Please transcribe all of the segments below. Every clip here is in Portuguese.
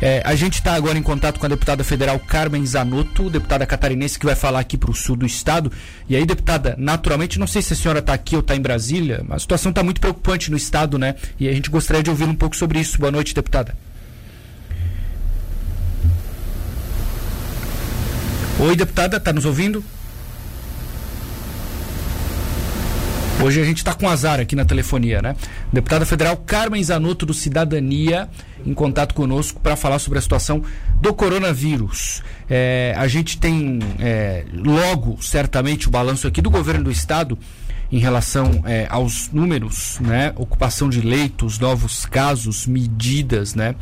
É, a gente está agora em contato com a deputada federal Carmen Zanotto, deputada catarinense que vai falar aqui para o sul do estado. E aí, deputada, naturalmente, não sei se a senhora está aqui ou está em Brasília, mas a situação está muito preocupante no estado, né? E a gente gostaria de ouvir um pouco sobre isso. Boa noite, deputada. Oi, deputada, está nos ouvindo? Hoje a gente está com azar aqui na telefonia, né? Deputada federal Carmen Zanotto do Cidadania em contato conosco para falar sobre a situação do coronavírus. É, a gente tem é, logo, certamente, o balanço aqui do governo do estado em relação é, aos números, né? Ocupação de leitos, novos casos, medidas, né?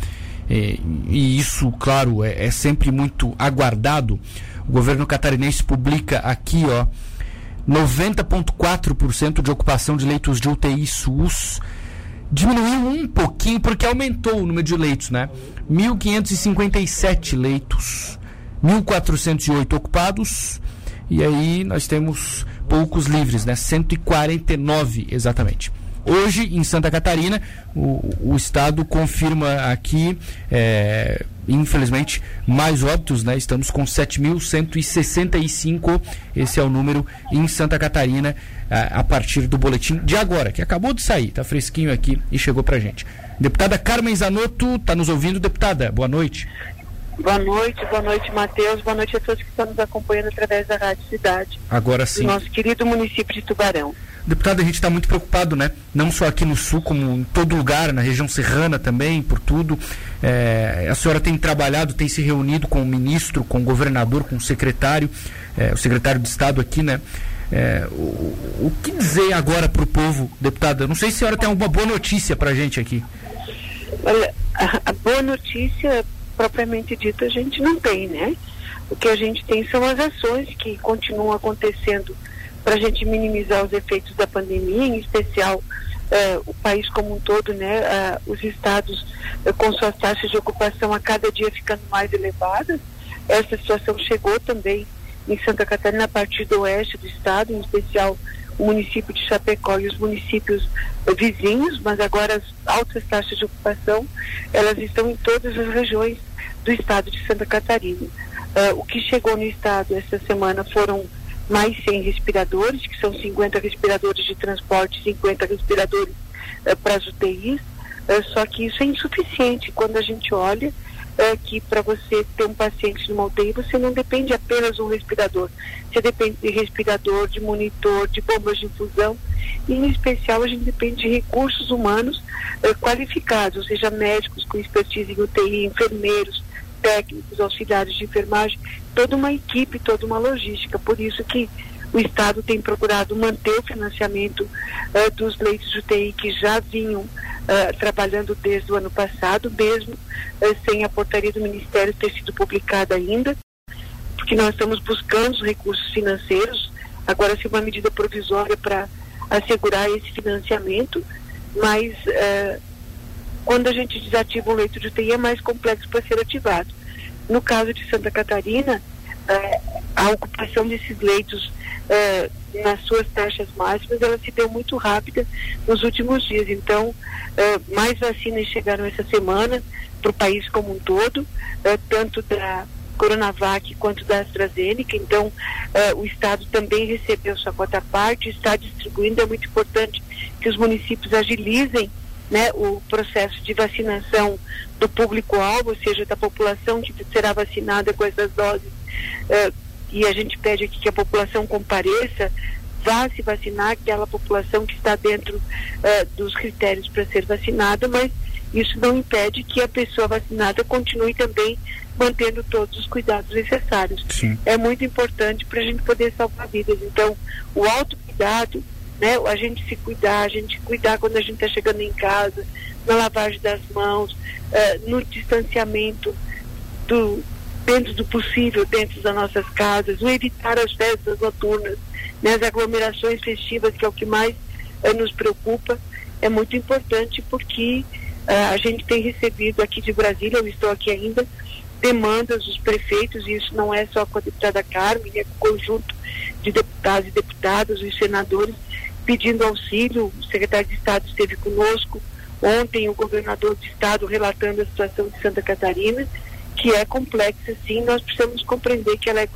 É, e isso, claro, é, é sempre muito aguardado. O governo catarinense publica aqui, ó 90,4% de ocupação de leitos de UTI SUS. Diminuiu um pouquinho porque aumentou o número de leitos, né? 1.557 leitos, 1.408 ocupados, e aí nós temos poucos livres, né? 149 exatamente. Hoje, em Santa Catarina, o, o Estado confirma aqui, é, infelizmente, mais óbitos, né? Estamos com 7.165, esse é o número em Santa Catarina, a, a, partir do boletim de agora, que acabou de sair, tá fresquinho aqui e chegou pra gente. Deputada Carmen Zanotto, tá nos ouvindo, deputada? Boa noite. Boa noite, boa noite, Matheus. Boa noite a todos que estão nos acompanhando através da Rádio Cidade. Agora sim. Do nosso querido município de Tubarão. Deputado, a gente está muito preocupado, né? Não só aqui no sul, como em todo lugar, na região serrana também, por tudo. É, a senhora tem trabalhado, tem se reunido com o ministro, com o governador, com o secretário, é, o secretário de Estado aqui, né? É, o, o, que dizer agora para o povo, deputada? Não sei se a senhora tem alguma boa notícia para a gente aqui. Olha, a, a boa notícia, propriamente dita, a gente não tem, né? O que a gente tem são as ações que continuam acontecendo para a gente minimizar os efeitos da pandemia, em especial uh, o país como um todo, né, uh, os estados uh, com suas taxas de ocupação a cada dia ficando mais elevadas. Essa situação chegou também em Santa Catarina a partir do oeste do estado, em especial o município de Chapecó e os municípios vizinhos, mas agora as altas taxas de ocupação elas estão em todas as regiões do estado de Santa Catarina. o que chegou no estado essa semana foram mais 100 respiradores, que são 50 respiradores de transporte, 50 respiradores uh, para as UTIs, uh, só que isso é insuficiente. Quando a gente olha uh, que para você ter um paciente numa UTI, você não depende apenas de um respirador, você depende de respirador, de monitor, de bombas de infusão, e em especial a gente depende de recursos humanos qualificados, ou seja, médicos com expertise em UTI, enfermeiros, técnicos, auxiliares de enfermagem, toda uma equipe, toda uma logística. Por isso que o Estado tem procurado manter o financiamento uh, dos leitos de UTI que já vinham uh, trabalhando desde o ano passado, mesmo uh, sem a portaria do Ministério ter sido publicada ainda, porque nós estamos buscando os recursos financeiros, agora se uma medida provisória para assegurar esse financiamento, mas quando a gente desativa um leito de UTI é mais complexo para ser ativado. No caso de Santa Catarina, eh, a ocupação desses leitos eh, nas suas taxas máximas, ela se deu muito rápida nos últimos dias. Então, eh, mais vacinas chegaram essa semana para o país como um todo, tanto da Coronavac quanto da AstraZeneca. Então, o Estado também recebeu sua cota parte, está distribuindo. É muito importante que os municípios agilizem né, o processo de vacinação do público-alvo, ou seja, da população que será vacinada com essas doses. Uh, e a gente pede aqui que a população compareça, vá se vacinar, aquela população que está dentro uh, dos critérios para ser vacinada, mas isso não impede que a pessoa vacinada continue também mantendo todos os cuidados necessários. Sim. É muito importante para a gente poder salvar vidas. Então, o autocuidado, né? A gente se cuidar, a gente cuidar quando a gente está chegando em casa, na lavagem das mãos, uh, no distanciamento do dentro do possível dentro das nossas casas, o evitar as festas noturnas, né? as aglomerações festivas que é o que mais uh, nos preocupa, é muito importante porque uh, a gente tem recebido aqui de Brasília, eu estou aqui ainda, demandas dos prefeitos, e isso não é só com a deputada Carmen, é com o conjunto de deputados e deputadas, os senadores, pedindo auxílio. O secretário de Estado esteve conosco, ontem o governador do estado relatando a situação de Santa Catarina, que é complexa, sim, nós precisamos compreender que ela é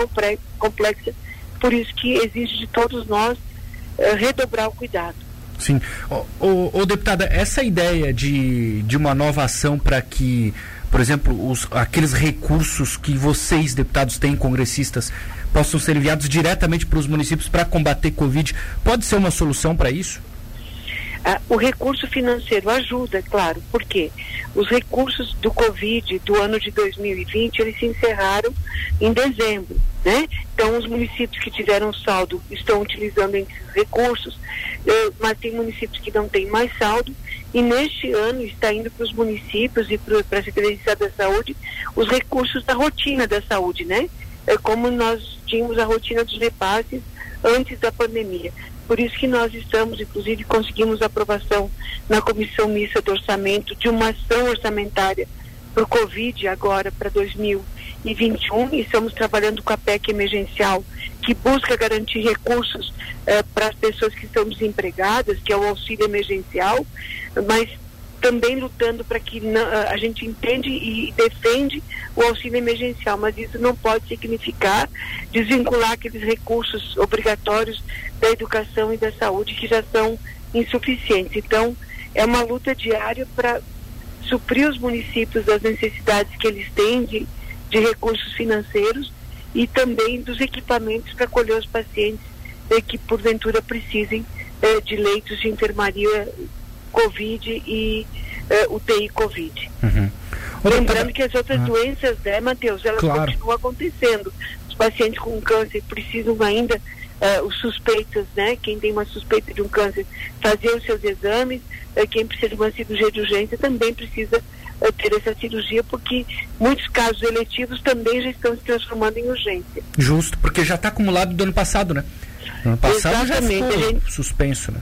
complexa, por isso que exige de todos nós uh, redobrar o cuidado. Sim. O, o, deputada, essa ideia de, de uma nova ação para que, por exemplo, os, aqueles recursos que vocês, deputados, têm, congressistas, possam ser enviados diretamente para os municípios para combater Covid, pode ser uma solução para isso? Ah, o recurso financeiro ajuda, é claro, porque os recursos do Covid do ano de 2020 eles se encerraram em dezembro, né? Então os municípios que tiveram saldo estão utilizando esses recursos, eh, mas tem municípios que não têm mais saldo e neste ano está indo para os municípios e para a Secretaria da Saúde os recursos da rotina da saúde, né? É como nós tínhamos a rotina dos repasses antes da pandemia. Por isso que nós estamos, inclusive, conseguimos aprovação na Comissão Mista do Orçamento de uma ação orçamentária para o Covid agora para 2021 e estamos trabalhando com a PEC emergencial que busca garantir recursos eh, para as pessoas que estão desempregadas, que é o auxílio emergencial, mas também lutando para que não, a gente entende e defende o auxílio emergencial, mas isso não pode significar desvincular aqueles recursos obrigatórios da educação e da saúde que já são insuficientes. Então, é uma luta diária para suprir os municípios das necessidades que eles têm de, de recursos financeiros e também dos equipamentos para acolher os pacientes eh, que porventura precisem eh, de leitos de enfermaria Covid e uh, eh, UTI Covid. Uhum. Lembrando que as outras doenças, né, Matheus, elas claro. continuam acontecendo. Os pacientes com câncer precisam ainda, uh, os suspeitos, né, quem tem uma suspeita de um câncer, fazer os seus exames, uh, quem precisa de uma cirurgia de urgência também precisa ter essa cirurgia, porque muitos casos eletivos também já estão se transformando em urgência. Justo, porque já está acumulado do ano passado, né? No ano passado Exatamente, já ficou gente... suspenso, né?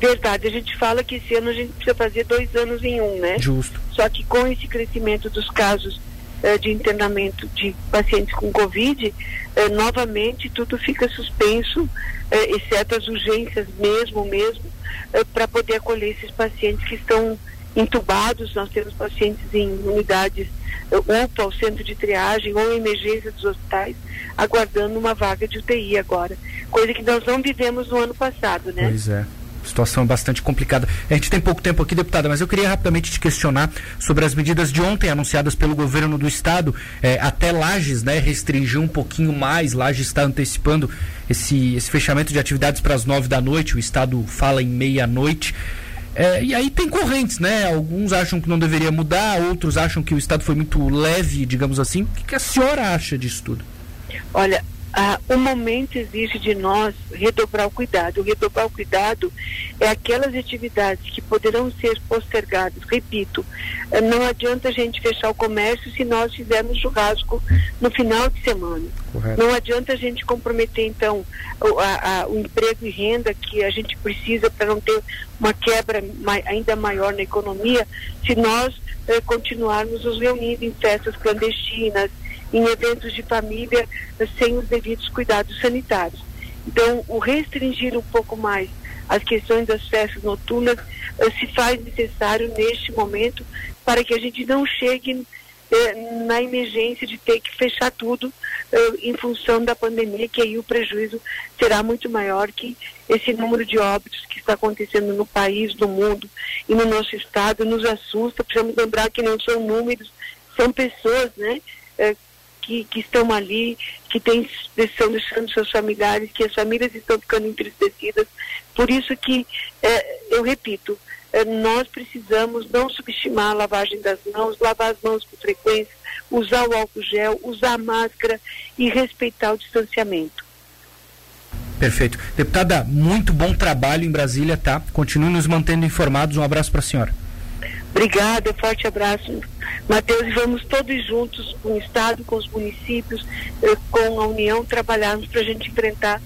Verdade, a gente fala que esse ano a gente precisa fazer dois anos em um, né? Justo. Só que com esse crescimento dos casos eh, de internamento de pacientes com Covid, eh, novamente tudo fica suspenso, eh, exceto as urgências mesmo, mesmo, para poder acolher esses pacientes que estão entubados. Nós temos pacientes em unidades UPA, o centro de triagem ou emergência dos hospitais, aguardando uma vaga de UTI agora. Coisa que nós não vivemos no ano passado, né? Pois é situação bastante complicada. A gente tem pouco tempo aqui, deputada, mas eu queria rapidamente te questionar sobre as medidas de ontem anunciadas pelo governo do estado. É, até Lages, né, restringir um pouquinho mais. Lages está antecipando esse, esse fechamento de atividades para as nove da noite. O estado fala em meia-noite. É, e aí tem correntes, né? Alguns acham que não deveria mudar, outros acham que o Estado foi muito leve, digamos assim. O que, que a senhora acha disso tudo? Olha, ah, o momento exige de nós redobrar o cuidado. O redobrar o cuidado é aquelas atividades que poderão ser postergadas. Repito, eh, não adianta a gente fechar o comércio se nós fizermos churrasco no final de semana. Correto. Não adianta a gente comprometer, então, o, a, a, o emprego e renda que a gente precisa para não ter uma quebra mai, ainda maior na economia, se nós eh, continuarmos nos reunindo em festas clandestinas, em eventos de família sem os devidos cuidados sanitários. Então, o restringir um pouco mais as questões das festas noturnas uh, se faz necessário neste momento para que a gente não chegue uh, na emergência de ter que fechar tudo em função da pandemia, que aí o prejuízo será muito maior que esse número de óbitos que está acontecendo no país, no mundo e no nosso estado nos assusta. Precisamos lembrar que não são números, são pessoas, né? Que, que estão ali, que tem, estão deixando seus familiares, que as famílias estão ficando entristecidas. Por isso que, é, eu repito, é, nós precisamos não subestimar a lavagem das mãos, lavar as mãos com frequência, usar o álcool gel, usar a máscara e respeitar o distanciamento. Perfeito. Deputada, muito bom trabalho em Brasília, tá? Continue nos mantendo informados. Um abraço para a senhora. Obrigada, forte abraço, Matheus, e vamos todos juntos com o Estado, com os municípios, eh, com a União, trabalharmos para a gente enfrentar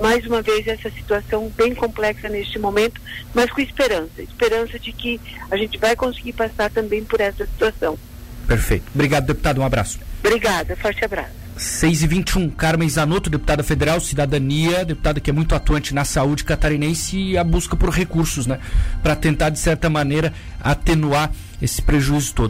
mais uma vez essa situação bem complexa neste momento, mas com esperança, esperança de que a gente vai conseguir passar também por essa situação. Perfeito. Obrigado, deputado. Um abraço. Obrigada, forte abraço. 6 e 21 Carmen Zanotto, deputada federal, Cidadania, deputada que é muito atuante na saúde catarinense e a busca por recursos, né? Para tentar, de certa maneira, atenuar esse prejuízo todo.